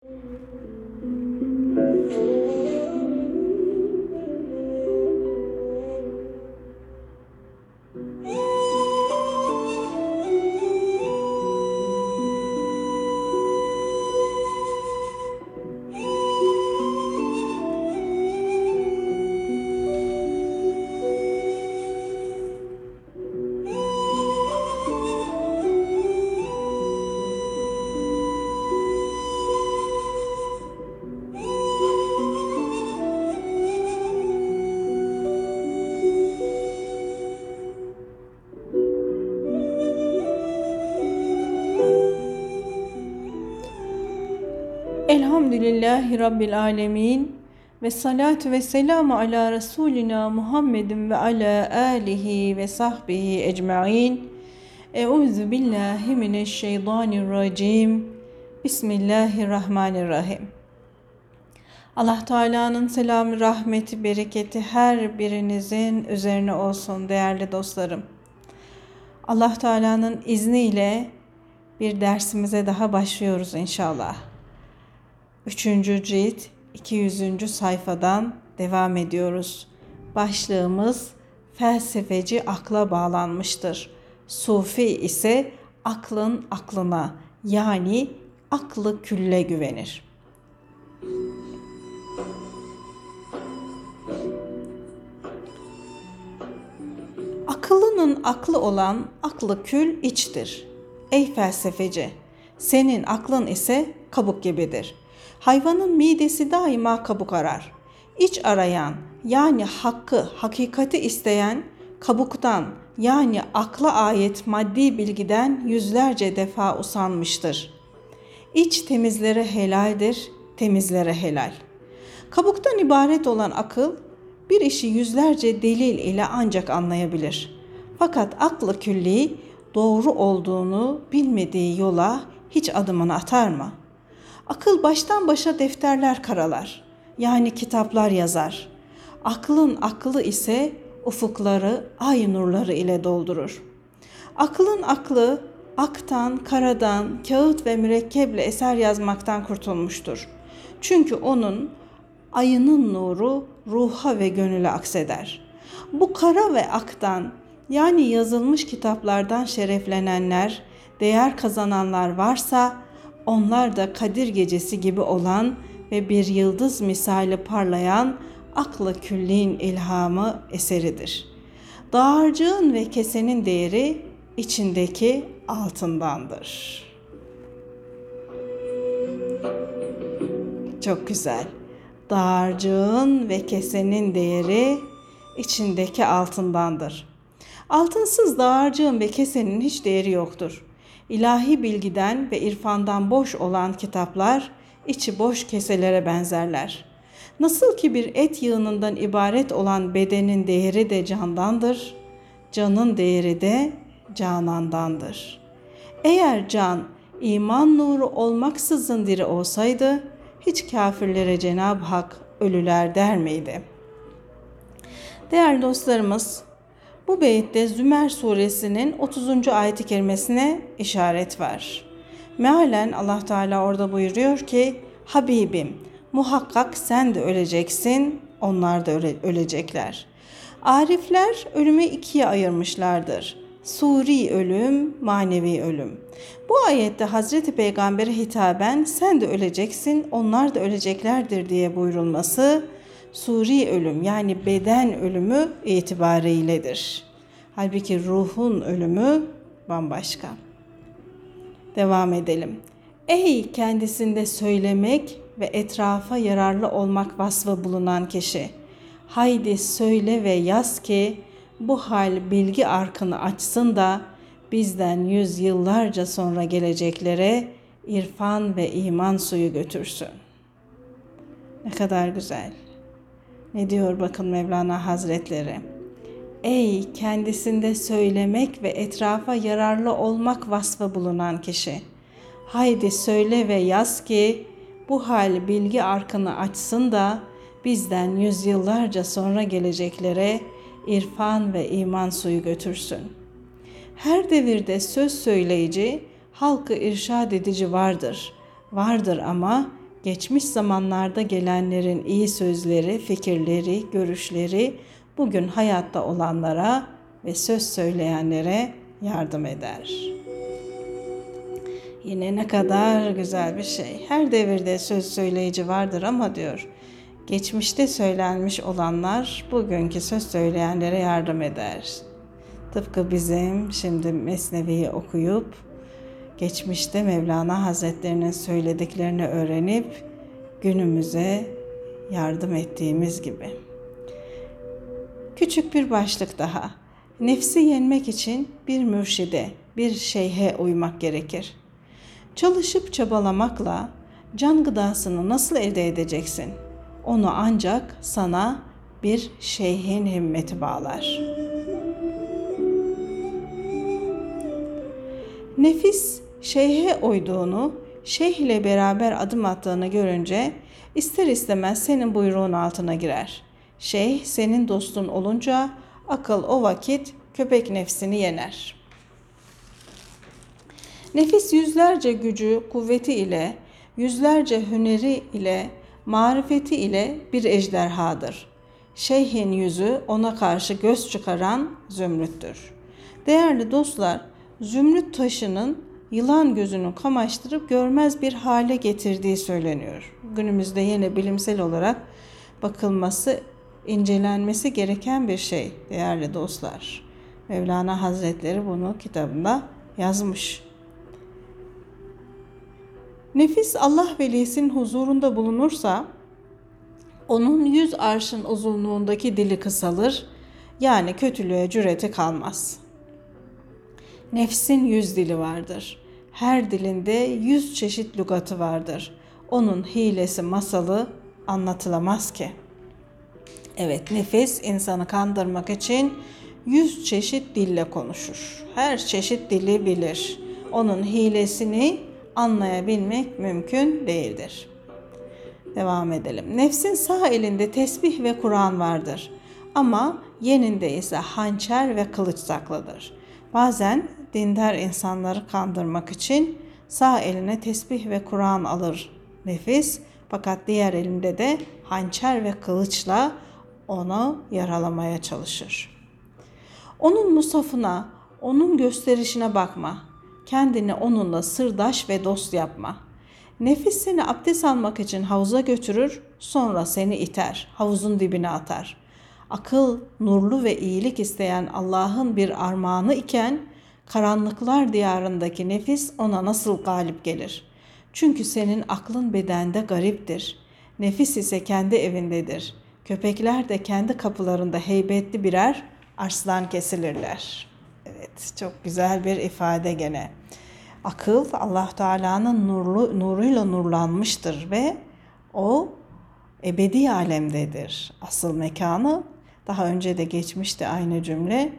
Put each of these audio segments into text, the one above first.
Thank you. Elhamdülillahi Rabbil Alemin ve salatu ve selamu ala Resulina Muhammedin ve ala alihi ve sahbihi ecma'in. Euzu billahi mineşşeytanirracim. Bismillahirrahmanirrahim. Allah Teala'nın selamı, rahmeti, bereketi her birinizin üzerine olsun değerli dostlarım. Allah Teala'nın izniyle bir dersimize daha başlıyoruz inşallah. Üçüncü cilt 200. sayfadan devam ediyoruz. Başlığımız felsefeci akla bağlanmıştır. Sufi ise aklın aklına yani aklı külle güvenir. Akıllının aklı olan aklı kül içtir. Ey felsefeci, senin aklın ise kabuk gibidir.'' Hayvanın midesi daima kabuk arar. İç arayan yani hakkı, hakikati isteyen kabuktan yani akla ait maddi bilgiden yüzlerce defa usanmıştır. İç temizlere helaldir, temizlere helal. Kabuktan ibaret olan akıl bir işi yüzlerce delil ile ancak anlayabilir. Fakat aklı külli doğru olduğunu bilmediği yola hiç adımını atar mı?'' Akıl baştan başa defterler karalar. Yani kitaplar yazar. Aklın aklı ise ufukları ay nurları ile doldurur. Aklın aklı aktan, karadan, kağıt ve mürekkeple eser yazmaktan kurtulmuştur. Çünkü onun ayının nuru ruha ve gönüle akseder. Bu kara ve aktan yani yazılmış kitaplardan şereflenenler, değer kazananlar varsa onlar da Kadir gecesi gibi olan ve bir yıldız misali parlayan akla küllin ilhamı eseridir. Dağarcığın ve kesenin değeri içindeki altındandır. Çok güzel. Dağarcığın ve kesenin değeri içindeki altındandır. Altınsız dağarcığın ve kesenin hiç değeri yoktur ilahi bilgiden ve irfandan boş olan kitaplar içi boş keselere benzerler. Nasıl ki bir et yığınından ibaret olan bedenin değeri de candandır, canın değeri de canandandır. Eğer can iman nuru olmaksızın diri olsaydı hiç kafirlere Cenab-ı Hak ölüler der miydi? Değerli dostlarımız, bu beytte Zümer suresinin 30. ayeti kerimesine işaret var. Mealen Allah Teala orada buyuruyor ki Habibim muhakkak sen de öleceksin onlar da öle ölecekler. Arifler ölümü ikiye ayırmışlardır. Suri ölüm, manevi ölüm. Bu ayette Hazreti Peygamber'e hitaben sen de öleceksin, onlar da öleceklerdir diye buyurulması suri ölüm yani beden ölümü itibariyledir. Halbuki ruhun ölümü bambaşka. Devam edelim. Ey kendisinde söylemek ve etrafa yararlı olmak vasfı bulunan kişi. Haydi söyle ve yaz ki bu hal bilgi arkını açsın da bizden yüz yıllarca sonra geleceklere irfan ve iman suyu götürsün. Ne kadar güzel. Ne diyor bakın Mevlana Hazretleri? Ey kendisinde söylemek ve etrafa yararlı olmak vasfı bulunan kişi. Haydi söyle ve yaz ki bu hal bilgi arkını açsın da bizden yüzyıllarca sonra geleceklere irfan ve iman suyu götürsün. Her devirde söz söyleyici, halkı irşad edici vardır. Vardır ama Geçmiş zamanlarda gelenlerin iyi sözleri, fikirleri, görüşleri bugün hayatta olanlara ve söz söyleyenlere yardım eder. Yine ne kadar güzel bir şey. Her devirde söz söyleyici vardır ama diyor, geçmişte söylenmiş olanlar bugünkü söz söyleyenlere yardım eder. Tıpkı bizim şimdi Mesnevi'yi okuyup geçmişte Mevlana Hazretlerinin söylediklerini öğrenip günümüze yardım ettiğimiz gibi. Küçük bir başlık daha. Nefsi yenmek için bir mürşide, bir şeyhe uymak gerekir. Çalışıp çabalamakla can gıdasını nasıl elde edeceksin? Onu ancak sana bir şeyhin himmeti bağlar. Nefis şeyhe uyduğunu, şeyh ile beraber adım attığını görünce ister istemez senin buyruğun altına girer. Şeyh senin dostun olunca akıl o vakit köpek nefsini yener. Nefis yüzlerce gücü, kuvveti ile, yüzlerce hüneri ile, marifeti ile bir ejderhadır. Şeyhin yüzü ona karşı göz çıkaran zümrüttür. Değerli dostlar, zümrüt taşının yılan gözünü kamaştırıp görmez bir hale getirdiği söyleniyor. Günümüzde yine bilimsel olarak bakılması, incelenmesi gereken bir şey değerli dostlar. Mevlana Hazretleri bunu kitabında yazmış. Nefis Allah velisinin huzurunda bulunursa onun yüz arşın uzunluğundaki dili kısalır, yani kötülüğe cüreti kalmaz. Nefsin yüz dili vardır. Her dilinde yüz çeşit lügatı vardır. Onun hilesi masalı anlatılamaz ki. Evet nefis insanı kandırmak için yüz çeşit dille konuşur. Her çeşit dili bilir. Onun hilesini anlayabilmek mümkün değildir. Devam edelim. Nefsin sağ elinde tesbih ve Kur'an vardır. Ama yeninde ise hançer ve kılıç saklıdır. Bazen dindar insanları kandırmak için sağ eline tesbih ve Kur'an alır nefis. Fakat diğer elinde de hançer ve kılıçla onu yaralamaya çalışır. Onun musafına, onun gösterişine bakma. Kendini onunla sırdaş ve dost yapma. Nefis seni abdest almak için havuza götürür, sonra seni iter, havuzun dibine atar. Akıl, nurlu ve iyilik isteyen Allah'ın bir armağanı iken, karanlıklar diyarındaki nefis ona nasıl galip gelir? Çünkü senin aklın bedende gariptir. Nefis ise kendi evindedir. Köpekler de kendi kapılarında heybetli birer arslan kesilirler. Evet, çok güzel bir ifade gene. Akıl Allah Teala'nın nurlu nuruyla nurlanmıştır ve o ebedi alemdedir. Asıl mekanı daha önce de geçmişti aynı cümle.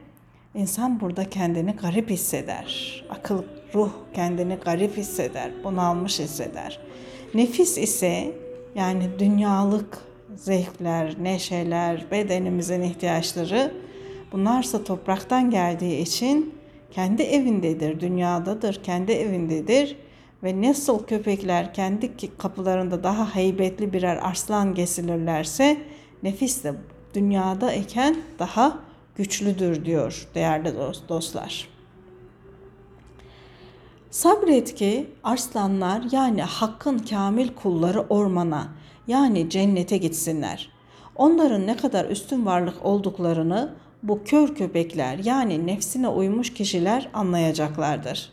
İnsan burada kendini garip hisseder. Akıl, ruh kendini garip hisseder, bunalmış hisseder. Nefis ise yani dünyalık zevkler, neşeler, bedenimizin ihtiyaçları bunlarsa topraktan geldiği için kendi evindedir, dünyadadır, kendi evindedir ve nasıl köpekler kendi kapılarında daha heybetli birer arslan gesilirlerse nefis de dünyada iken daha güçlüdür diyor değerli dostlar. Sabret ki arslanlar yani hakkın kamil kulları ormana yani cennete gitsinler. Onların ne kadar üstün varlık olduklarını bu kör köpekler yani nefsine uymuş kişiler anlayacaklardır.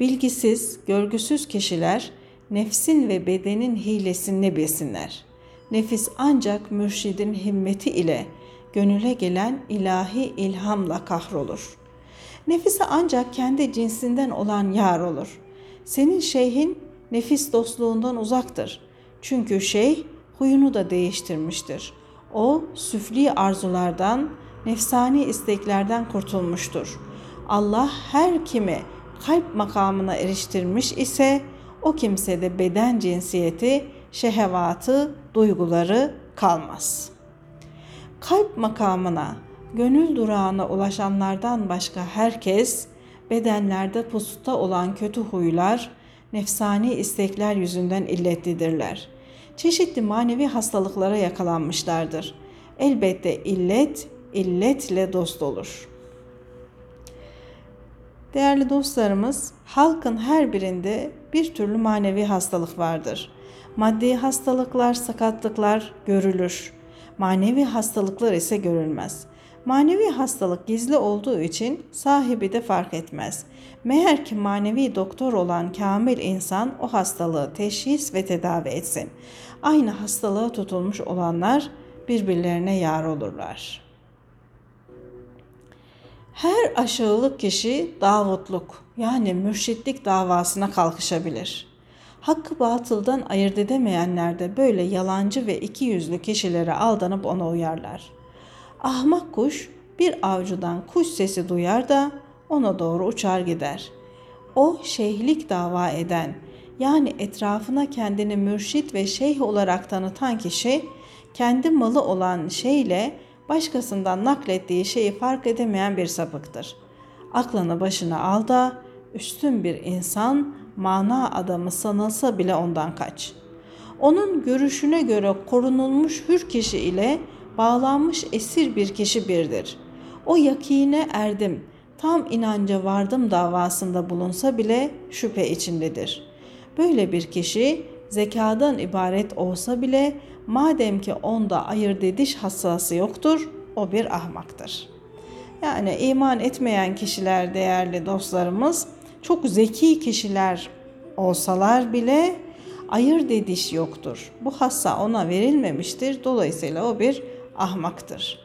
Bilgisiz, görgüsüz kişiler nefsin ve bedenin hilesini bilsinler. Nefis ancak mürşidin himmeti ile gönüle gelen ilahi ilhamla kahrolur. Nefise ancak kendi cinsinden olan yar olur. Senin şeyhin nefis dostluğundan uzaktır. Çünkü şeyh huyunu da değiştirmiştir. O süfli arzulardan, nefsani isteklerden kurtulmuştur. Allah her kimi kalp makamına eriştirmiş ise o kimsede beden cinsiyeti, şehevatı, duyguları kalmaz. Kalp makamına, gönül durağına ulaşanlardan başka herkes bedenlerde pusuta olan kötü huylar, nefsani istekler yüzünden illetlidirler. çeşitli manevi hastalıklara yakalanmışlardır. Elbette illet, illetle dost olur. Değerli dostlarımız, halkın her birinde bir türlü manevi hastalık vardır. Maddi hastalıklar, sakatlıklar görülür. Manevi hastalıklar ise görülmez. Manevi hastalık gizli olduğu için sahibi de fark etmez. Meğer ki manevi doktor olan kamil insan o hastalığı teşhis ve tedavi etsin. Aynı hastalığa tutulmuş olanlar birbirlerine yar olurlar. Her aşağılık kişi Davutluk yani mürşitlik davasına kalkışabilir. Hakkı batıldan ayırt edemeyenler de böyle yalancı ve iki yüzlü kişilere aldanıp ona uyarlar. Ahmak kuş bir avcıdan kuş sesi duyar da ona doğru uçar gider. O şeyhlik dava eden yani etrafına kendini mürşit ve şeyh olarak tanıtan kişi kendi malı olan şeyle başkasından naklettiği şeyi fark edemeyen bir sapıktır. Aklını başına al da üstün bir insan, mana adamı sanılsa bile ondan kaç. Onun görüşüne göre korunulmuş hür kişi ile bağlanmış esir bir kişi birdir. O yakine erdim, tam inanca vardım davasında bulunsa bile şüphe içindedir. Böyle bir kişi zekadan ibaret olsa bile madem ki onda ayırt ediş hassası yoktur, o bir ahmaktır. Yani iman etmeyen kişiler değerli dostlarımız çok zeki kişiler olsalar bile ayırt ediş yoktur. Bu hassa ona verilmemiştir. Dolayısıyla o bir ahmaktır.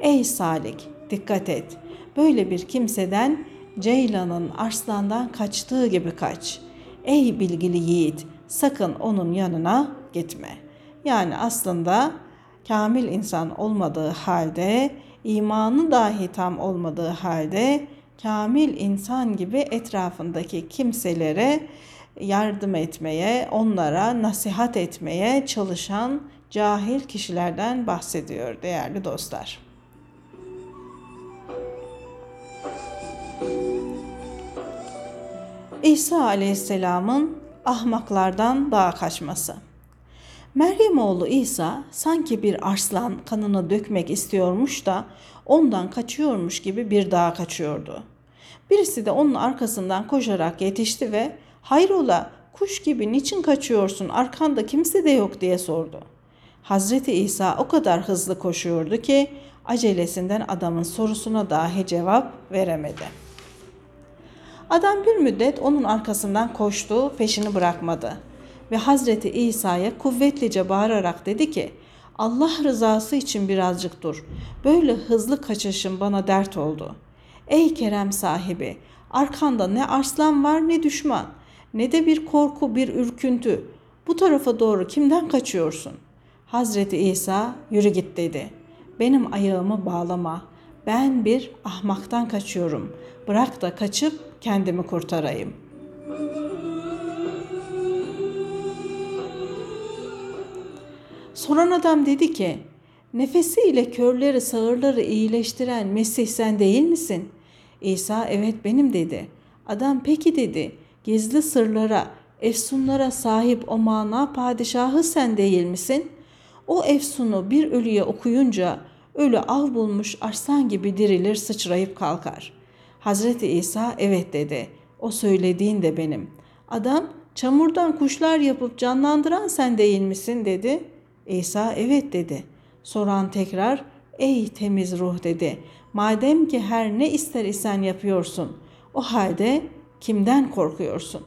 Ey Salik dikkat et. Böyle bir kimseden Ceylan'ın arslandan kaçtığı gibi kaç. Ey bilgili yiğit sakın onun yanına gitme. Yani aslında kamil insan olmadığı halde, imanı dahi tam olmadığı halde kamil insan gibi etrafındaki kimselere yardım etmeye, onlara nasihat etmeye çalışan cahil kişilerden bahsediyor değerli dostlar. İsa Aleyhisselam'ın ahmaklardan dağa kaçması. Meryem oğlu İsa sanki bir arslan kanını dökmek istiyormuş da ondan kaçıyormuş gibi bir dağa kaçıyordu. Birisi de onun arkasından koşarak yetişti ve hayrola kuş gibi niçin kaçıyorsun arkanda kimse de yok diye sordu. Hazreti İsa o kadar hızlı koşuyordu ki acelesinden adamın sorusuna dahi cevap veremedi.'' Adam bir müddet onun arkasından koştu, peşini bırakmadı. Ve Hazreti İsa'ya kuvvetlice bağırarak dedi ki, Allah rızası için birazcık dur. Böyle hızlı kaçışın bana dert oldu. Ey kerem sahibi, arkanda ne arslan var ne düşman, ne de bir korku, bir ürküntü. Bu tarafa doğru kimden kaçıyorsun? Hazreti İsa yürü git dedi. Benim ayağımı bağlama. Ben bir ahmaktan kaçıyorum. Bırak da kaçıp kendimi kurtarayım. Soran adam dedi ki, nefesiyle körleri sağırları iyileştiren Mesih sen değil misin? İsa evet benim dedi. Adam peki dedi, gizli sırlara, efsunlara sahip o mana padişahı sen değil misin? O efsunu bir ölüye okuyunca ölü av bulmuş arslan gibi dirilir sıçrayıp kalkar. Hazreti İsa evet dedi. O söylediğin de benim. Adam çamurdan kuşlar yapıp canlandıran sen değil misin dedi. İsa evet dedi. Soran tekrar ey temiz ruh dedi. Madem ki her ne ister isen yapıyorsun. O halde kimden korkuyorsun?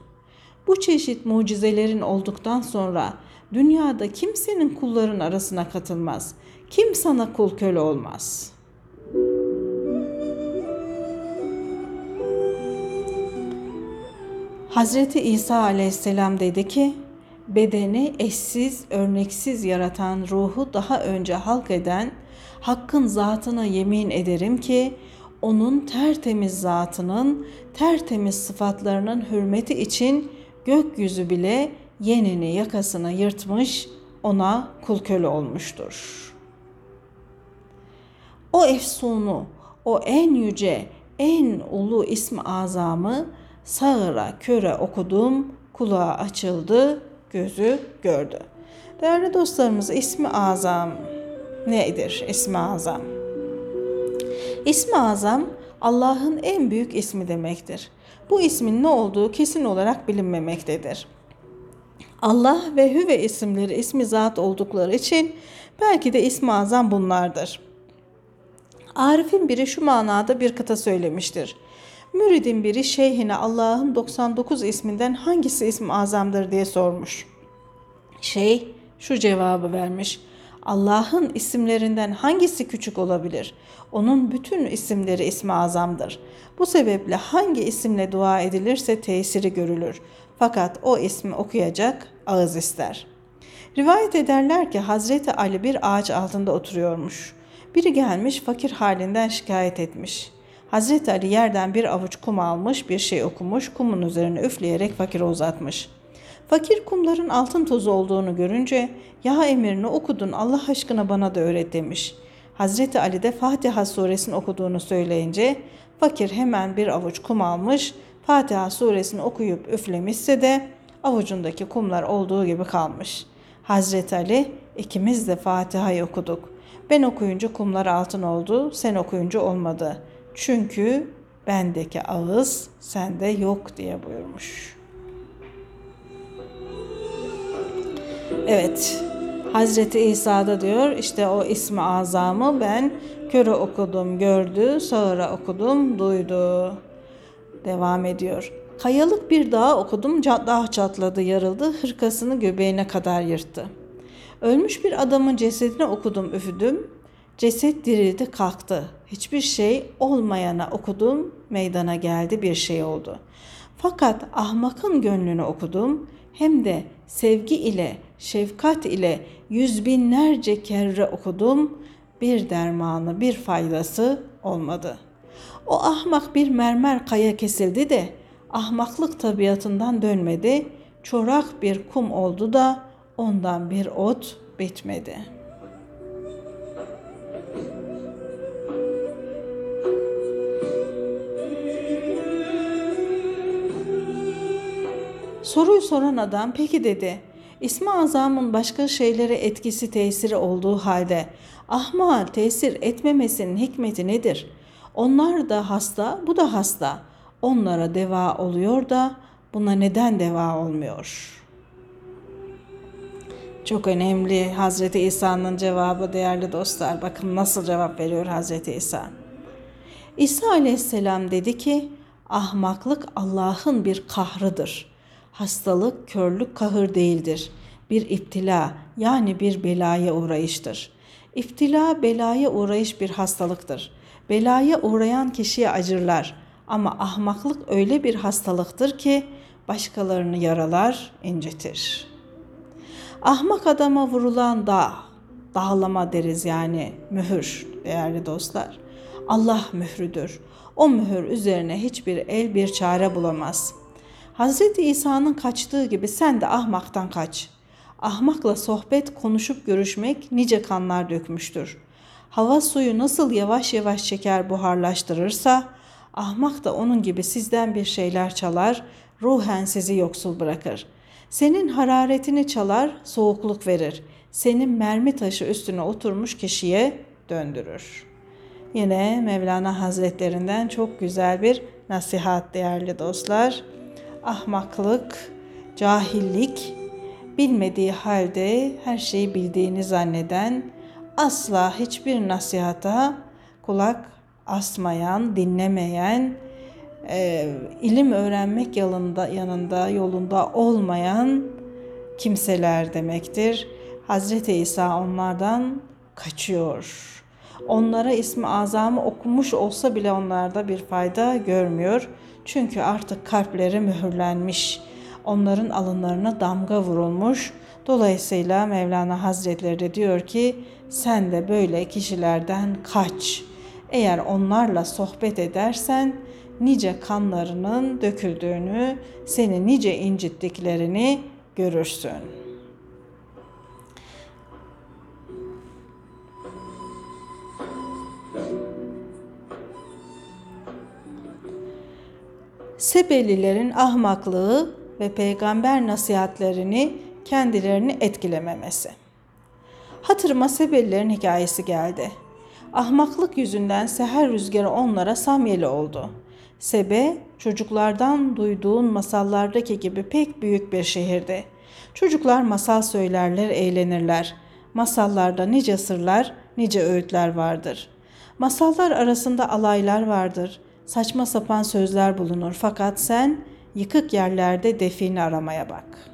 Bu çeşit mucizelerin olduktan sonra dünyada kimsenin kulların arasına katılmaz. Kim sana kul köle olmaz.'' Hazreti İsa aleyhisselam dedi ki, bedeni eşsiz, örneksiz yaratan ruhu daha önce halk eden, Hakk'ın zatına yemin ederim ki, onun tertemiz zatının, tertemiz sıfatlarının hürmeti için gökyüzü bile yenini yakasına yırtmış, ona kul köle olmuştur. O efsunu, o en yüce, en ulu ismi azamı Sağıra köre okudum, kulağı açıldı, gözü gördü. Değerli dostlarımız ismi azam nedir? İsmi azam. İsmi azam Allah'ın en büyük ismi demektir. Bu ismin ne olduğu kesin olarak bilinmemektedir. Allah ve Hüve isimleri ismi zat oldukları için belki de ismi azam bunlardır. Arif'in biri şu manada bir kıta söylemiştir. Müridin biri şeyhine Allah'ın 99 isminden hangisi ismi azamdır diye sormuş. Şeyh şu cevabı vermiş. Allah'ın isimlerinden hangisi küçük olabilir? Onun bütün isimleri ismi azamdır. Bu sebeple hangi isimle dua edilirse tesiri görülür. Fakat o ismi okuyacak ağız ister. Rivayet ederler ki Hazreti Ali bir ağaç altında oturuyormuş. Biri gelmiş fakir halinden şikayet etmiş. Hazreti Ali yerden bir avuç kum almış, bir şey okumuş, kumun üzerine üfleyerek fakire uzatmış.'' Fakir kumların altın tozu olduğunu görünce ya emirini okudun Allah aşkına bana da öğret demiş. Hazreti Ali de Fatiha suresini okuduğunu söyleyince fakir hemen bir avuç kum almış Fatiha suresini okuyup üflemişse de avucundaki kumlar olduğu gibi kalmış. Hazreti Ali ikimiz de Fatiha'yı okuduk. Ben okuyunca kumlar altın oldu, sen okuyunca olmadı. Çünkü bendeki ağız sende yok diye buyurmuş.'' Evet. Hazreti İsa da diyor işte o ismi azamı ben köre okudum gördü, sağıra okudum duydu. Devam ediyor. Kayalık bir dağ okudum, dağ çatladı, yarıldı, hırkasını göbeğine kadar yırttı. Ölmüş bir adamın cesedine okudum, üfüdüm. Ceset dirildi, kalktı. Hiçbir şey olmayana okudum, meydana geldi bir şey oldu. Fakat ahmakın gönlünü okudum, hem de sevgi ile, şefkat ile yüz binlerce kere okudum. Bir dermanı, bir faydası olmadı. O ahmak bir mermer kaya kesildi de ahmaklık tabiatından dönmedi. Çorak bir kum oldu da ondan bir ot bitmedi.'' Soruyu soran adam peki dedi. İsmi azamın başka şeylere etkisi tesiri olduğu halde ahmal tesir etmemesinin hikmeti nedir? Onlar da hasta, bu da hasta. Onlara deva oluyor da buna neden deva olmuyor? Çok önemli Hazreti İsa'nın cevabı değerli dostlar. Bakın nasıl cevap veriyor Hazreti İsa. İsa aleyhisselam dedi ki ahmaklık Allah'ın bir kahrıdır.'' Hastalık, körlük kahır değildir. Bir iptila yani bir belaya uğrayıştır. İptila belaya uğrayış bir hastalıktır. Belaya uğrayan kişiye acırlar ama ahmaklık öyle bir hastalıktır ki başkalarını yaralar, incitir. Ahmak adama vurulan dağ, dağlama deriz yani mühür değerli dostlar. Allah mührüdür. O mühür üzerine hiçbir el bir çare bulamaz.'' Hz. İsa'nın kaçtığı gibi sen de ahmaktan kaç. Ahmakla sohbet, konuşup görüşmek nice kanlar dökmüştür. Hava suyu nasıl yavaş yavaş çeker buharlaştırırsa, ahmak da onun gibi sizden bir şeyler çalar, ruhen sizi yoksul bırakır. Senin hararetini çalar, soğukluk verir. Senin mermi taşı üstüne oturmuş kişiye döndürür. Yine Mevlana Hazretlerinden çok güzel bir nasihat değerli dostlar ahmaklık, cahillik, bilmediği halde her şeyi bildiğini zanneden, asla hiçbir nasihata kulak asmayan, dinlemeyen, e, ilim öğrenmek yanında, yanında, yolunda olmayan kimseler demektir. Hazreti İsa onlardan kaçıyor. Onlara ismi azamı okumuş olsa bile onlarda bir fayda görmüyor. Çünkü artık kalpleri mühürlenmiş. Onların alınlarına damga vurulmuş. Dolayısıyla Mevlana Hazretleri de diyor ki sen de böyle kişilerden kaç. Eğer onlarla sohbet edersen nice kanlarının döküldüğünü, seni nice incittiklerini görürsün.'' Sebelilerin ahmaklığı ve peygamber nasihatlerini kendilerini etkilememesi. Hatırıma Sebelilerin hikayesi geldi. Ahmaklık yüzünden seher rüzgarı onlara samyeli oldu. Sebe, çocuklardan duyduğun masallardaki gibi pek büyük bir şehirdi. Çocuklar masal söylerler, eğlenirler. Masallarda nice sırlar, nice öğütler vardır. Masallar arasında alaylar vardır. Saçma sapan sözler bulunur fakat sen yıkık yerlerde defini aramaya bak.''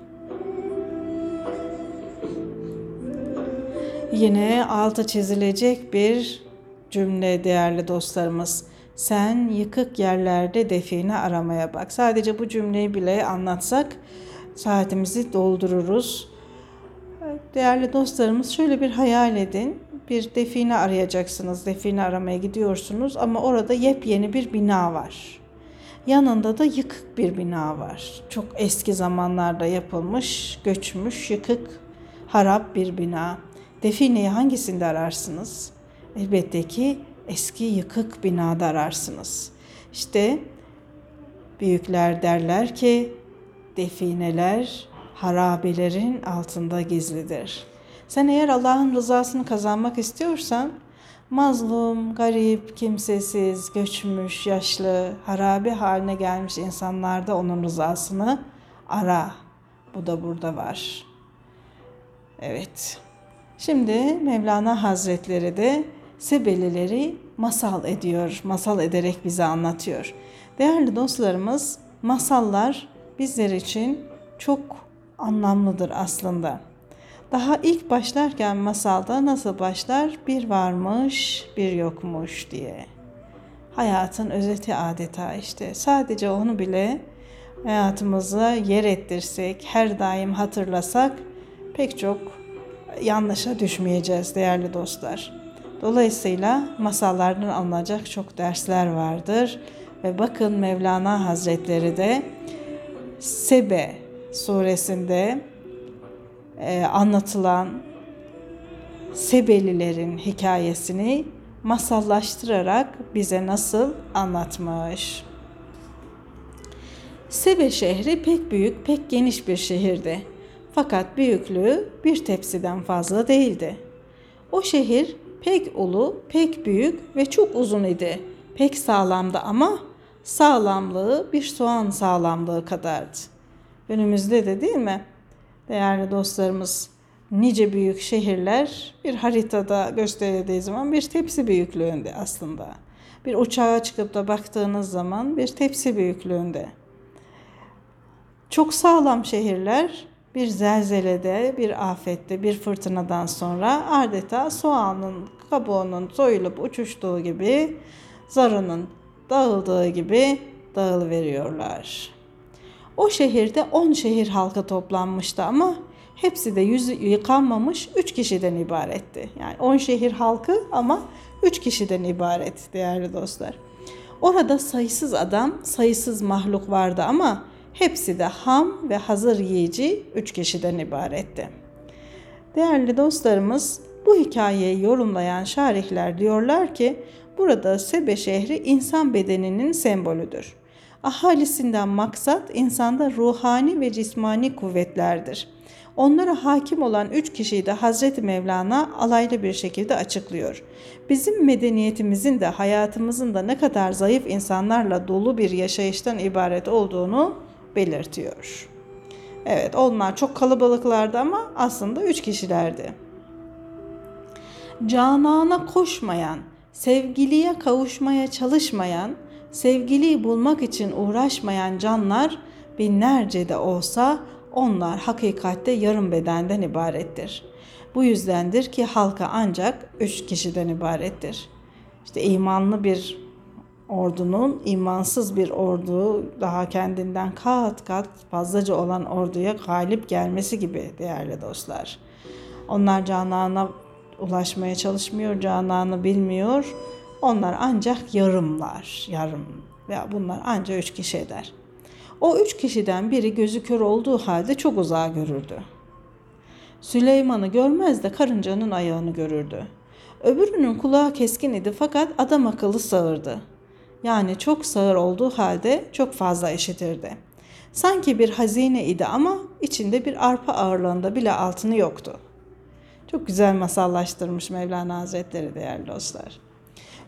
Yine altı çizilecek bir cümle değerli dostlarımız. Sen yıkık yerlerde define aramaya bak. Sadece bu cümleyi bile anlatsak saatimizi doldururuz. Değerli dostlarımız şöyle bir hayal edin. Bir define arayacaksınız. Define aramaya gidiyorsunuz ama orada yepyeni bir bina var. Yanında da yıkık bir bina var. Çok eski zamanlarda yapılmış, göçmüş, yıkık, harap bir bina. Defineyi hangisinde ararsınız? Elbette ki eski yıkık binada ararsınız. İşte büyükler derler ki defineler harabelerin altında gizlidir. Sen eğer Allah'ın rızasını kazanmak istiyorsan mazlum, garip, kimsesiz, göçmüş, yaşlı, harabe haline gelmiş insanlarda onun rızasını ara. Bu da burada var. Evet. Şimdi Mevlana Hazretleri de Sebelileri masal ediyor, masal ederek bize anlatıyor. Değerli dostlarımız, masallar bizler için çok anlamlıdır aslında. Daha ilk başlarken masalda nasıl başlar? Bir varmış, bir yokmuş diye. Hayatın özeti adeta işte. Sadece onu bile hayatımıza yer ettirsek, her daim hatırlasak pek çok yanlışa düşmeyeceğiz değerli dostlar. Dolayısıyla masallardan alınacak çok dersler vardır. Ve bakın Mevlana Hazretleri de Sebe suresinde e, anlatılan Sebelilerin hikayesini masallaştırarak bize nasıl anlatmış. Sebe şehri pek büyük, pek geniş bir şehirdi. Fakat büyüklüğü bir tepsiden fazla değildi. O şehir pek ulu, pek büyük ve çok uzun idi. Pek sağlamdı ama sağlamlığı bir soğan sağlamlığı kadardı. Önümüzde de değil mi? Değerli dostlarımız, nice büyük şehirler bir haritada gösterildiği zaman bir tepsi büyüklüğünde aslında. Bir uçağa çıkıp da baktığınız zaman bir tepsi büyüklüğünde. Çok sağlam şehirler bir zelzelede, bir afette, bir fırtınadan sonra adeta soğanın kabuğunun soyulup uçuştuğu gibi, zarının dağıldığı gibi dağılıveriyorlar. O şehirde on şehir halkı toplanmıştı ama hepsi de yüzü yıkanmamış üç kişiden ibaretti. Yani on şehir halkı ama üç kişiden ibaret değerli dostlar. Orada sayısız adam, sayısız mahluk vardı ama Hepsi de ham ve hazır yiyici üç kişiden ibaretti. Değerli dostlarımız bu hikayeyi yorumlayan şarihler diyorlar ki burada Sebe şehri insan bedeninin sembolüdür. Ahalisinden maksat insanda ruhani ve cismani kuvvetlerdir. Onlara hakim olan üç kişiyi de Hazreti Mevlana alaylı bir şekilde açıklıyor. Bizim medeniyetimizin de hayatımızın da ne kadar zayıf insanlarla dolu bir yaşayıştan ibaret olduğunu belirtiyor. Evet onlar çok kalabalıklardı ama aslında üç kişilerdi. Canana koşmayan, sevgiliye kavuşmaya çalışmayan, sevgiliyi bulmak için uğraşmayan canlar binlerce de olsa onlar hakikatte yarım bedenden ibarettir. Bu yüzdendir ki halka ancak üç kişiden ibarettir. İşte imanlı bir ordunun imansız bir ordu daha kendinden kat kat fazlaca olan orduya galip gelmesi gibi değerli dostlar. Onlar Canan'a ulaşmaya çalışmıyor, Canan'ı bilmiyor. Onlar ancak yarımlar, yarım. Ya bunlar ancak üç kişi eder. O üç kişiden biri gözü kör olduğu halde çok uzağa görürdü. Süleyman'ı görmez de karıncanın ayağını görürdü. Öbürünün kulağı keskin idi fakat adam akıllı sağırdı.'' yani çok sağır olduğu halde çok fazla işitirdi. Sanki bir hazine idi ama içinde bir arpa ağırlığında bile altını yoktu. Çok güzel masallaştırmış Mevlana Hazretleri değerli dostlar.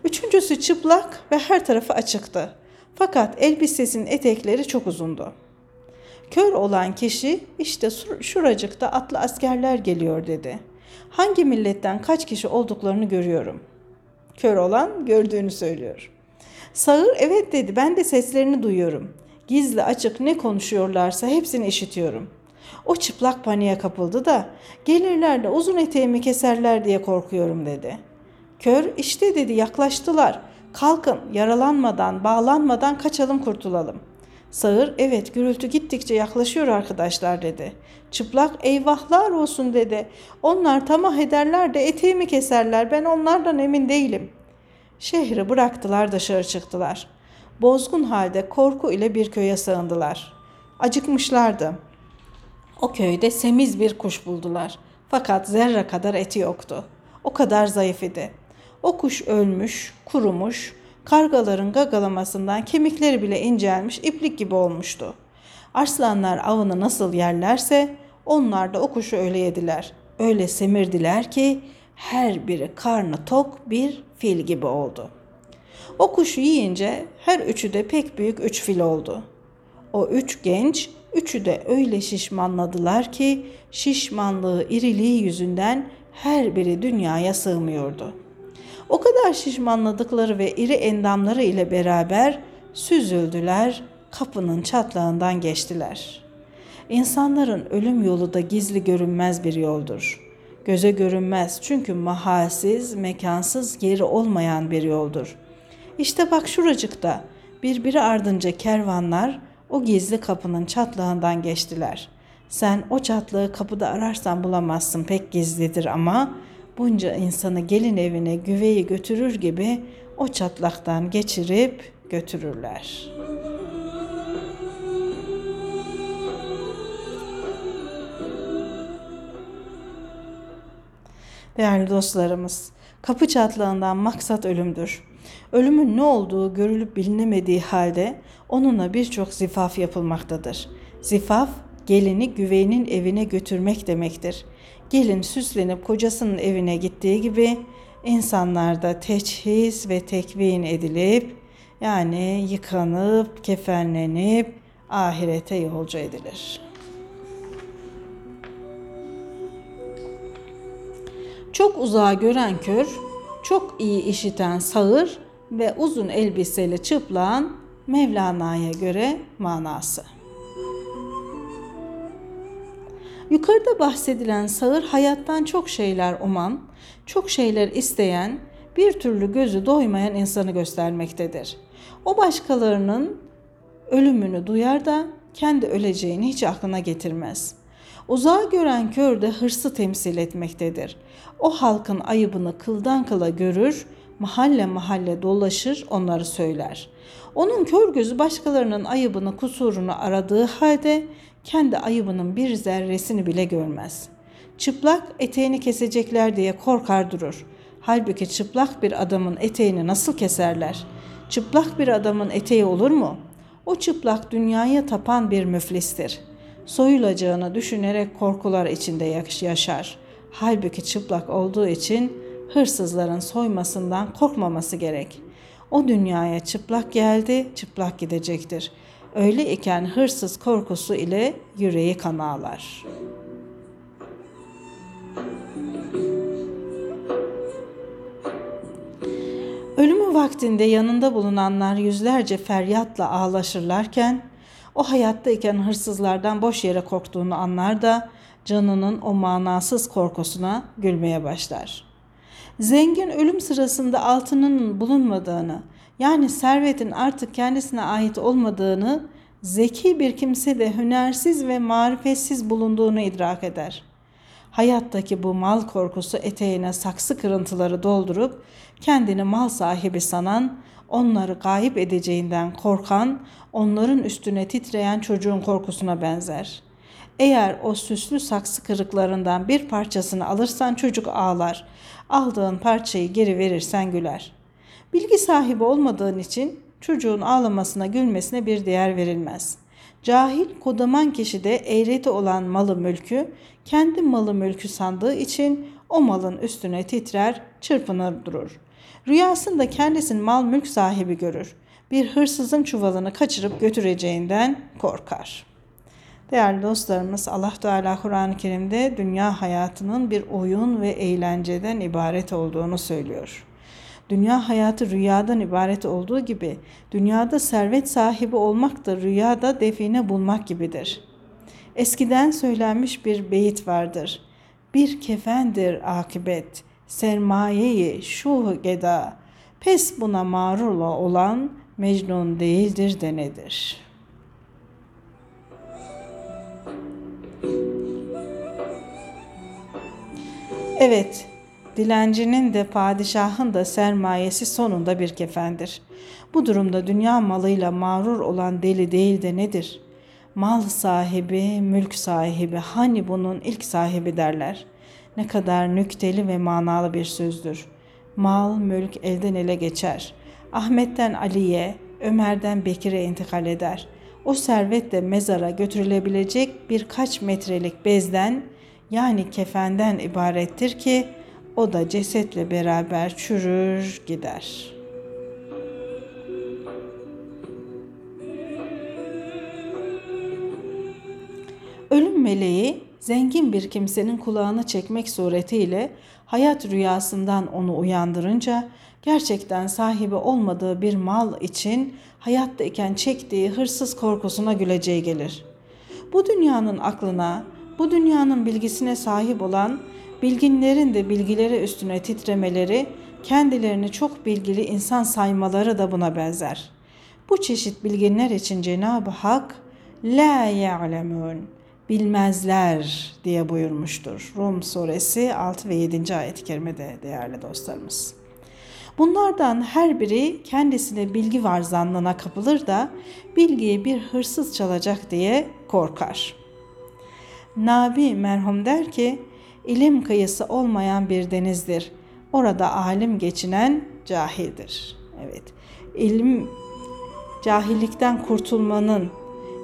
Üçüncüsü çıplak ve her tarafı açıktı. Fakat elbisesinin etekleri çok uzundu. Kör olan kişi işte şuracıkta atlı askerler geliyor dedi. Hangi milletten kaç kişi olduklarını görüyorum. Kör olan gördüğünü söylüyor. Sağır evet dedi ben de seslerini duyuyorum. Gizli açık ne konuşuyorlarsa hepsini işitiyorum. O çıplak paniğe kapıldı da gelirler de uzun eteğimi keserler diye korkuyorum dedi. Kör işte dedi yaklaştılar. Kalkın yaralanmadan bağlanmadan kaçalım kurtulalım. Sağır evet gürültü gittikçe yaklaşıyor arkadaşlar dedi. Çıplak eyvahlar olsun dedi. Onlar tamah ederler de eteğimi keserler ben onlardan emin değilim. Şehri bıraktılar dışarı çıktılar. Bozgun halde korku ile bir köye sığındılar. Acıkmışlardı. O köyde semiz bir kuş buldular. Fakat zerre kadar eti yoktu. O kadar zayıf idi. O kuş ölmüş, kurumuş, kargaların gagalamasından kemikleri bile incelmiş, iplik gibi olmuştu. Arslanlar avını nasıl yerlerse onlar da o kuşu öyle yediler. Öyle semirdiler ki her biri karnı tok bir fil gibi oldu. O kuşu yiyince her üçü de pek büyük üç fil oldu. O üç genç üçü de öyle şişmanladılar ki şişmanlığı iriliği yüzünden her biri dünyaya sığmıyordu. O kadar şişmanladıkları ve iri endamları ile beraber süzüldüler, kapının çatlağından geçtiler. İnsanların ölüm yolu da gizli görünmez bir yoldur.'' göze görünmez çünkü mahalsiz, mekansız yeri olmayan bir yoldur. İşte bak şuracıkta birbiri ardınca kervanlar o gizli kapının çatlağından geçtiler. Sen o çatlağı kapıda ararsan bulamazsın pek gizlidir ama bunca insanı gelin evine güveyi götürür gibi o çatlaktan geçirip götürürler.'' Değerli dostlarımız, kapı çatlağından maksat ölümdür. Ölümün ne olduğu görülüp bilinemediği halde onunla birçok zifaf yapılmaktadır. Zifaf, gelini güveynin evine götürmek demektir. Gelin süslenip kocasının evine gittiği gibi insanlar da teçhiz ve tekvin edilip yani yıkanıp, kefenlenip ahirete yolcu edilir.'' Çok uzağa gören kör, çok iyi işiten sağır ve uzun elbiseli çıplağın Mevlana'ya göre manası. Yukarıda bahsedilen sağır hayattan çok şeyler uman, çok şeyler isteyen, bir türlü gözü doymayan insanı göstermektedir. O başkalarının ölümünü duyar da kendi öleceğini hiç aklına getirmez. Uzağa gören kör de hırsı temsil etmektedir. O halkın ayıbını kıldan kıla görür, mahalle mahalle dolaşır, onları söyler. Onun kör gözü başkalarının ayıbını, kusurunu aradığı halde kendi ayıbının bir zerresini bile görmez. Çıplak eteğini kesecekler diye korkar durur. Halbuki çıplak bir adamın eteğini nasıl keserler? Çıplak bir adamın eteği olur mu? O çıplak dünyaya tapan bir müflistir. Soyulacağını düşünerek korkular içinde yaşar.'' Halbuki çıplak olduğu için hırsızların soymasından korkmaması gerek. O dünyaya çıplak geldi, çıplak gidecektir. Öyle iken hırsız korkusu ile yüreği kan ağlar. Ölümü vaktinde yanında bulunanlar yüzlerce feryatla ağlaşırlarken, o hayattayken hırsızlardan boş yere korktuğunu anlar da canının o manasız korkusuna gülmeye başlar. Zengin ölüm sırasında altının bulunmadığını, yani servetin artık kendisine ait olmadığını, zeki bir kimse de hünersiz ve marifetsiz bulunduğunu idrak eder. Hayattaki bu mal korkusu eteğine saksı kırıntıları doldurup kendini mal sahibi sanan, onları gayip edeceğinden korkan, onların üstüne titreyen çocuğun korkusuna benzer.'' Eğer o süslü saksı kırıklarından bir parçasını alırsan çocuk ağlar. Aldığın parçayı geri verirsen güler. Bilgi sahibi olmadığın için çocuğun ağlamasına gülmesine bir değer verilmez. Cahil kodaman kişi de eğreti olan malı mülkü kendi malı mülkü sandığı için o malın üstüne titrer, çırpınır durur. Rüyasında kendisini mal mülk sahibi görür. Bir hırsızın çuvalını kaçırıp götüreceğinden korkar. Değerli dostlarımız Allah Teala Kur'an-ı Kerim'de dünya hayatının bir oyun ve eğlenceden ibaret olduğunu söylüyor. Dünya hayatı rüyadan ibaret olduğu gibi dünyada servet sahibi olmak da rüyada define bulmak gibidir. Eskiden söylenmiş bir beyit vardır. Bir kefendir akibet, sermayeyi şu geda, pes buna marula olan mecnun değildir de nedir?'' Evet, dilencinin de padişahın da sermayesi sonunda bir kefendir. Bu durumda dünya malıyla mağrur olan deli değil de nedir? Mal sahibi, mülk sahibi, hani bunun ilk sahibi derler. Ne kadar nükteli ve manalı bir sözdür. Mal, mülk elden ele geçer. Ahmet'ten Ali'ye, Ömer'den Bekir'e intikal eder. O servet de mezara götürülebilecek birkaç metrelik bezden, yani kefenden ibarettir ki o da cesetle beraber çürür gider. Ölüm meleği zengin bir kimsenin kulağını çekmek suretiyle hayat rüyasından onu uyandırınca gerçekten sahibi olmadığı bir mal için hayattayken çektiği hırsız korkusuna güleceği gelir. Bu dünyanın aklına bu dünyanın bilgisine sahip olan bilginlerin de bilgileri üstüne titremeleri, kendilerini çok bilgili insan saymaları da buna benzer. Bu çeşit bilginler için Cenab-ı Hak la ya'lemun bilmezler diye buyurmuştur. Rum suresi 6 ve 7. ayet-i kerimede değerli dostlarımız. Bunlardan her biri kendisine bilgi var zannına kapılır da bilgiyi bir hırsız çalacak diye korkar. Nabi merhum der ki, ilim kıyısı olmayan bir denizdir. Orada alim geçinen cahildir. Evet, ilim cahillikten kurtulmanın,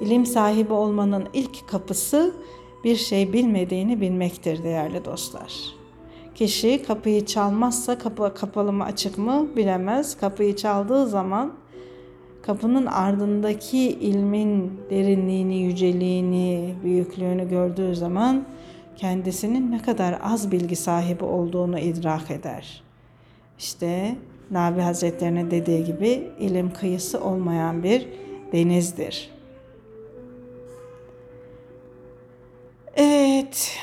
ilim sahibi olmanın ilk kapısı bir şey bilmediğini bilmektir değerli dostlar. Kişi kapıyı çalmazsa kapı kapalı mı açık mı bilemez. Kapıyı çaldığı zaman kapının ardındaki ilmin derinliğini, yüceliğini, büyüklüğünü gördüğü zaman kendisinin ne kadar az bilgi sahibi olduğunu idrak eder. İşte Nabi Hazretlerine dediği gibi ilim kıyısı olmayan bir denizdir. Evet,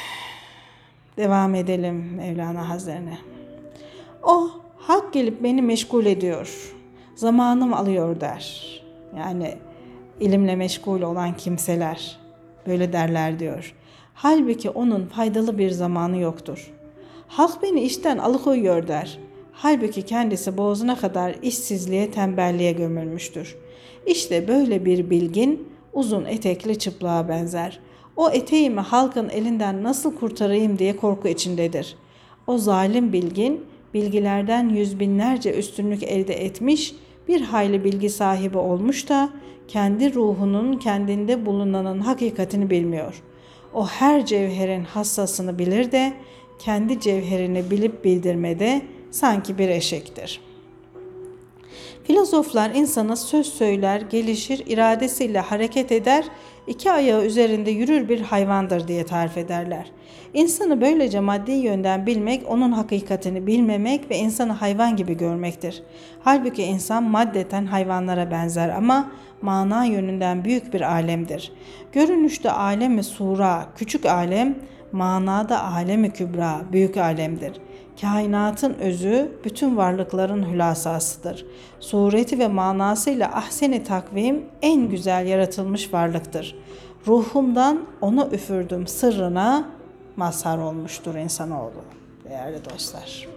devam edelim Mevlana Hazretlerine. O hak gelip beni meşgul ediyor zamanım alıyor der. Yani ilimle meşgul olan kimseler böyle derler diyor. Halbuki onun faydalı bir zamanı yoktur. Halk beni işten alıkoyuyor der. Halbuki kendisi boğazına kadar işsizliğe, tembelliğe gömülmüştür. İşte böyle bir bilgin uzun etekli çıplığa benzer. O eteğimi halkın elinden nasıl kurtarayım diye korku içindedir. O zalim bilgin bilgilerden yüz binlerce üstünlük elde etmiş, bir hayli bilgi sahibi olmuş da kendi ruhunun kendinde bulunanın hakikatini bilmiyor. O her cevherin hassasını bilir de kendi cevherini bilip bildirmede sanki bir eşektir. Filozoflar insana söz söyler, gelişir, iradesiyle hareket eder, iki ayağı üzerinde yürür bir hayvandır diye tarif ederler. İnsanı böylece maddi yönden bilmek, onun hakikatini bilmemek ve insanı hayvan gibi görmektir. Halbuki insan maddeten hayvanlara benzer ama mana yönünden büyük bir alemdir. Görünüşte alemi sura, küçük alem, manada alemi kübra, büyük alemdir. Kainatın özü bütün varlıkların hülasasıdır. Sureti ve manasıyla ahseni takvim en güzel yaratılmış varlıktır. Ruhumdan ona üfürdüm sırrına mazhar olmuştur insanoğlu. Değerli dostlar.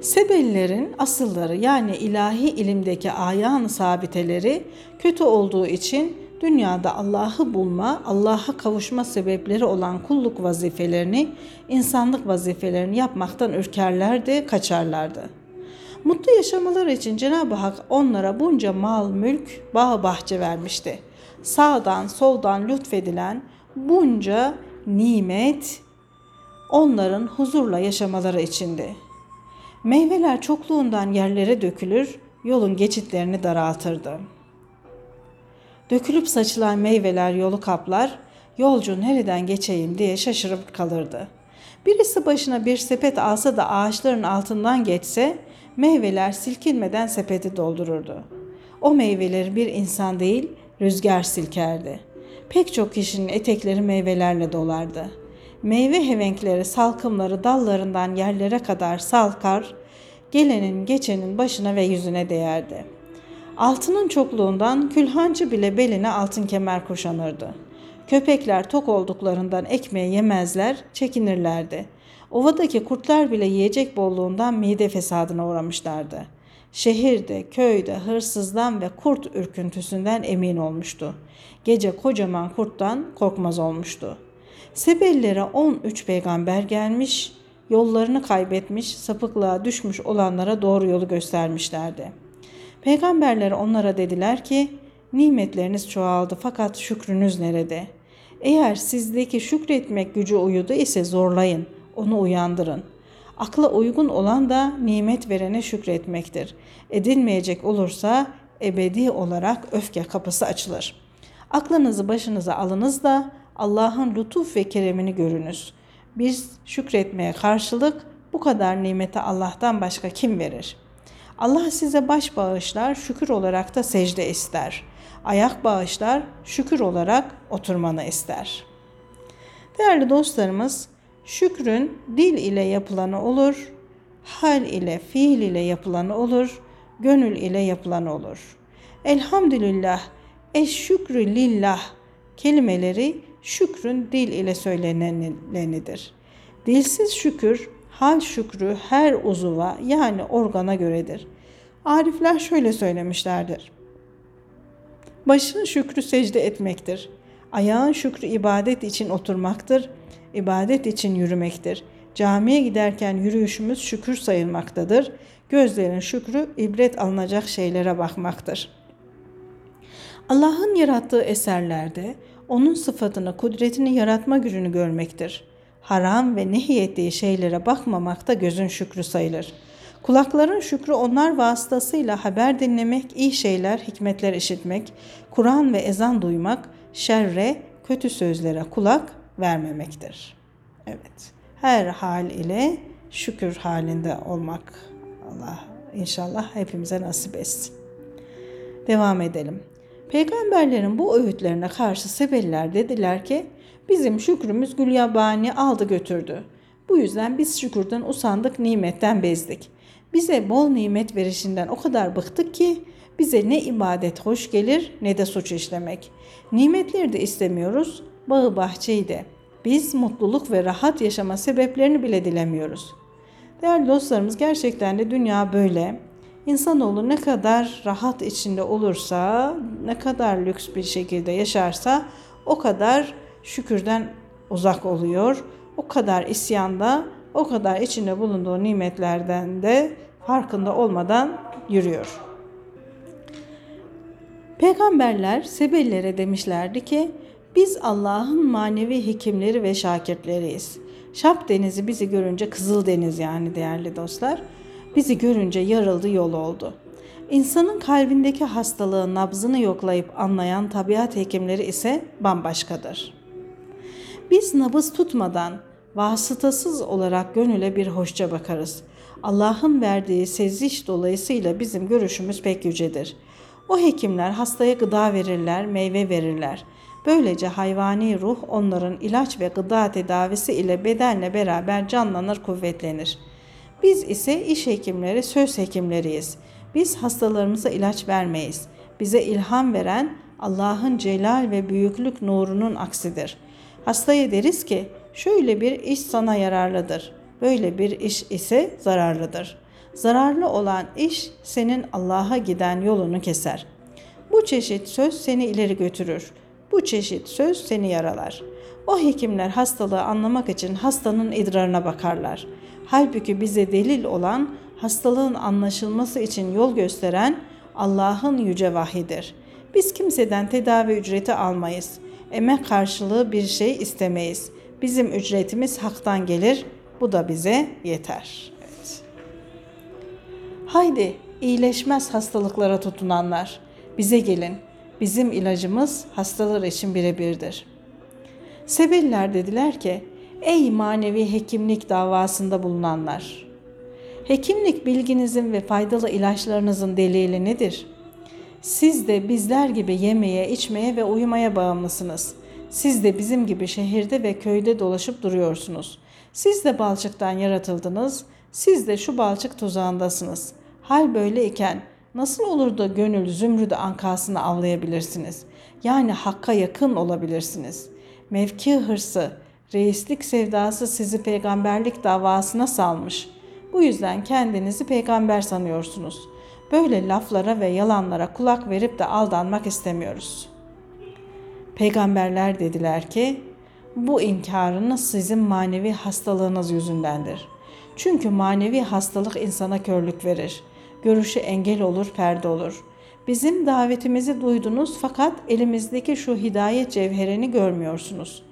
Sebellerin asılları yani ilahi ilimdeki ayan sabiteleri kötü olduğu için dünyada Allah'ı bulma, Allah'a kavuşma sebepleri olan kulluk vazifelerini, insanlık vazifelerini yapmaktan ürkerlerdi, kaçarlardı. Mutlu yaşamaları için Cenab-ı Hak onlara bunca mal, mülk, bağ bahçe vermişti. Sağdan, soldan lütfedilen bunca nimet onların huzurla yaşamaları içindi. Meyveler çokluğundan yerlere dökülür, yolun geçitlerini daraltırdı. Dökülüp saçılan meyveler yolu kaplar, yolcu nereden geçeyim diye şaşırıp kalırdı. Birisi başına bir sepet alsa da ağaçların altından geçse, meyveler silkinmeden sepeti doldururdu. O meyveleri bir insan değil, rüzgar silkerdi. Pek çok kişinin etekleri meyvelerle dolardı. Meyve hevenkleri, salkımları dallarından yerlere kadar salkar, gelenin geçenin başına ve yüzüne değerdi. Altının çokluğundan külhancı bile beline altın kemer kuşanırdı. Köpekler tok olduklarından ekmeği yemezler, çekinirlerdi. Ovadaki kurtlar bile yiyecek bolluğundan mide fesadına uğramışlardı. Şehirde, köyde hırsızdan ve kurt ürküntüsünden emin olmuştu. Gece kocaman kurttan korkmaz olmuştu. Sebellere 13 peygamber gelmiş, yollarını kaybetmiş, sapıklığa düşmüş olanlara doğru yolu göstermişlerdi. Peygamberler onlara dediler ki, nimetleriniz çoğaldı fakat şükrünüz nerede? Eğer sizdeki şükretmek gücü uyudu ise zorlayın, onu uyandırın. Akla uygun olan da nimet verene şükretmektir. Edinmeyecek olursa ebedi olarak öfke kapısı açılır. Aklınızı başınıza alınız da Allah'ın lütuf ve keremini görünüz. Biz şükretmeye karşılık bu kadar nimeti Allah'tan başka kim verir? Allah size baş bağışlar, şükür olarak da secde ister. Ayak bağışlar, şükür olarak oturmanı ister. Değerli dostlarımız, şükrün dil ile yapılanı olur, hal ile, fiil ile yapılanı olur, gönül ile yapılanı olur. Elhamdülillah, eşşükrü lillah kelimeleri şükrün dil ile söylenenidir. Dilsiz şükür, hal şükrü her uzuva yani organa göredir. Arifler şöyle söylemişlerdir. Başın şükrü secde etmektir. Ayağın şükrü ibadet için oturmaktır. ibadet için yürümektir. Camiye giderken yürüyüşümüz şükür sayılmaktadır. Gözlerin şükrü ibret alınacak şeylere bakmaktır. Allah'ın yarattığı eserlerde onun sıfatını, kudretini yaratma gücünü görmektir. Haram ve nehyettiği şeylere bakmamak da gözün şükrü sayılır. Kulakların şükrü onlar vasıtasıyla haber dinlemek, iyi şeyler, hikmetler işitmek, Kur'an ve ezan duymak, şerre, kötü sözlere kulak vermemektir. Evet, her hal ile şükür halinde olmak Allah inşallah hepimize nasip etsin. Devam edelim. Peygamberlerin bu öğütlerine karşı Sebeliler dediler ki bizim şükrümüz gülyabani aldı götürdü. Bu yüzden biz şükürden usandık, nimetten bezdik. Bize bol nimet verişinden o kadar bıktık ki bize ne ibadet hoş gelir ne de suç işlemek. Nimetleri de istemiyoruz, bağı bahçeyi de. Biz mutluluk ve rahat yaşama sebeplerini bile dilemiyoruz. Değerli dostlarımız gerçekten de dünya böyle. İnsanoğlu ne kadar rahat içinde olursa, ne kadar lüks bir şekilde yaşarsa o kadar şükürden uzak oluyor. O kadar isyanda, o kadar içinde bulunduğu nimetlerden de farkında olmadan yürüyor. Peygamberler Sebellere demişlerdi ki biz Allah'ın manevi hekimleri ve şakirtleriyiz. Şap denizi bizi görünce Kızıl Deniz yani değerli dostlar. Bizi görünce yarıldı yol oldu. İnsanın kalbindeki hastalığın nabzını yoklayıp anlayan tabiat hekimleri ise bambaşkadır. Biz nabız tutmadan vasıtasız olarak gönüle bir hoşça bakarız. Allah'ın verdiği seziş dolayısıyla bizim görüşümüz pek yücedir. O hekimler hastaya gıda verirler, meyve verirler. Böylece hayvani ruh onların ilaç ve gıda tedavisi ile bedenle beraber canlanır, kuvvetlenir.'' Biz ise iş hekimleri, söz hekimleriyiz. Biz hastalarımıza ilaç vermeyiz. Bize ilham veren Allah'ın celal ve büyüklük nurunun aksidir. Hastaya deriz ki şöyle bir iş sana yararlıdır. Böyle bir iş ise zararlıdır. Zararlı olan iş senin Allah'a giden yolunu keser. Bu çeşit söz seni ileri götürür. Bu çeşit söz seni yaralar. O hekimler hastalığı anlamak için hastanın idrarına bakarlar.'' Halbuki bize delil olan hastalığın anlaşılması için yol gösteren Allah'ın yüce vahidir. Biz kimseden tedavi ücreti almayız. Emek karşılığı bir şey istemeyiz. Bizim ücretimiz haktan gelir. Bu da bize yeter. Evet. Haydi iyileşmez hastalıklara tutunanlar bize gelin. Bizim ilacımız hastalar için birebirdir. Sebeliler dediler ki ey manevi hekimlik davasında bulunanlar. Hekimlik bilginizin ve faydalı ilaçlarınızın delili nedir? Siz de bizler gibi yemeye, içmeye ve uyumaya bağımlısınız. Siz de bizim gibi şehirde ve köyde dolaşıp duruyorsunuz. Siz de balçıktan yaratıldınız. Siz de şu balçık tuzağındasınız. Hal böyle iken nasıl olur da gönül zümrüdü ankasını avlayabilirsiniz? Yani hakka yakın olabilirsiniz. Mevki hırsı, reislik sevdası sizi peygamberlik davasına salmış. Bu yüzden kendinizi peygamber sanıyorsunuz. Böyle laflara ve yalanlara kulak verip de aldanmak istemiyoruz. Peygamberler dediler ki, bu inkarınız sizin manevi hastalığınız yüzündendir. Çünkü manevi hastalık insana körlük verir. Görüşü engel olur, perde olur. Bizim davetimizi duydunuz fakat elimizdeki şu hidayet cevherini görmüyorsunuz.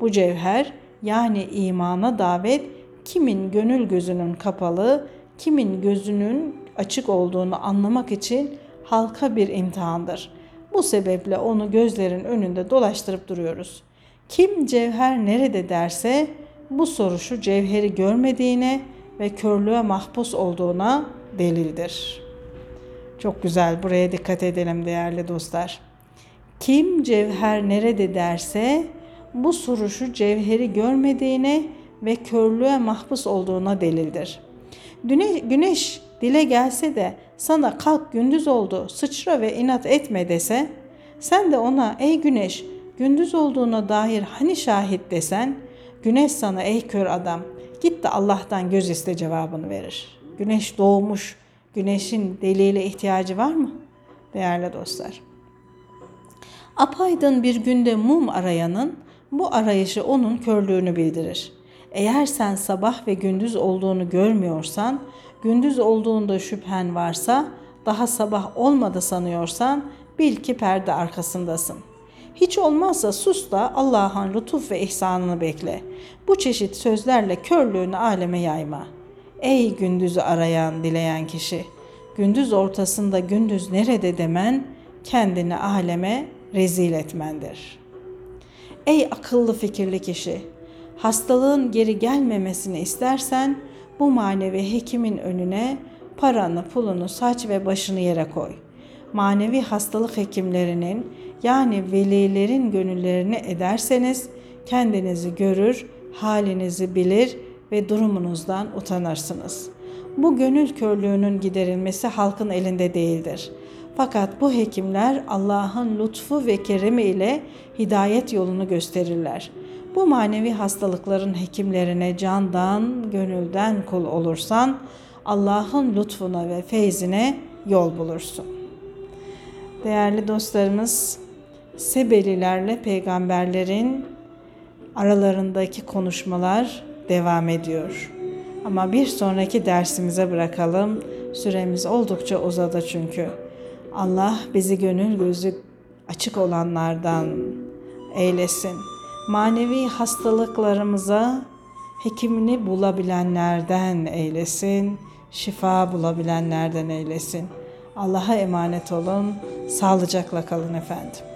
Bu cevher yani imana davet kimin gönül gözünün kapalı, kimin gözünün açık olduğunu anlamak için halka bir imtihandır. Bu sebeple onu gözlerin önünde dolaştırıp duruyoruz. Kim cevher nerede derse bu soru şu cevheri görmediğine ve körlüğe mahpus olduğuna delildir. Çok güzel buraya dikkat edelim değerli dostlar. Kim cevher nerede derse bu soru şu cevheri görmediğine ve körlüğe mahpus olduğuna delildir. Güneş, güneş dile gelse de sana kalk gündüz oldu sıçra ve inat etme dese sen de ona ey güneş gündüz olduğuna dair hani şahit desen güneş sana ey kör adam git de Allah'tan göz iste cevabını verir. Güneş doğmuş güneşin deliyle ihtiyacı var mı? Değerli dostlar. Apaydın bir günde mum arayanın bu arayışı onun körlüğünü bildirir. Eğer sen sabah ve gündüz olduğunu görmüyorsan, gündüz olduğunda şüphen varsa, daha sabah olmadı sanıyorsan bil ki perde arkasındasın. Hiç olmazsa sus da Allah'ın lütuf ve ihsanını bekle. Bu çeşit sözlerle körlüğünü aleme yayma. Ey gündüzü arayan, dileyen kişi! Gündüz ortasında gündüz nerede demen, kendini aleme rezil etmendir. Ey akıllı fikirli kişi! hastalığın geri gelmemesini istersen bu manevi hekimin önüne paranı, pulunu, saç ve başını yere koy. Manevi hastalık hekimlerinin yani velilerin gönüllerini ederseniz kendinizi görür, halinizi bilir ve durumunuzdan utanırsınız. Bu gönül körlüğünün giderilmesi halkın elinde değildir. Fakat bu hekimler Allah'ın lütfu ve keremi ile hidayet yolunu gösterirler.'' Bu manevi hastalıkların hekimlerine candan, gönülden kul olursan Allah'ın lütfuna ve feyzine yol bulursun. Değerli dostlarımız, Sebelilerle peygamberlerin aralarındaki konuşmalar devam ediyor. Ama bir sonraki dersimize bırakalım. Süremiz oldukça uzadı çünkü. Allah bizi gönül gözü açık olanlardan eylesin manevi hastalıklarımıza hekimini bulabilenlerden eylesin, şifa bulabilenlerden eylesin. Allah'a emanet olun, sağlıcakla kalın efendim.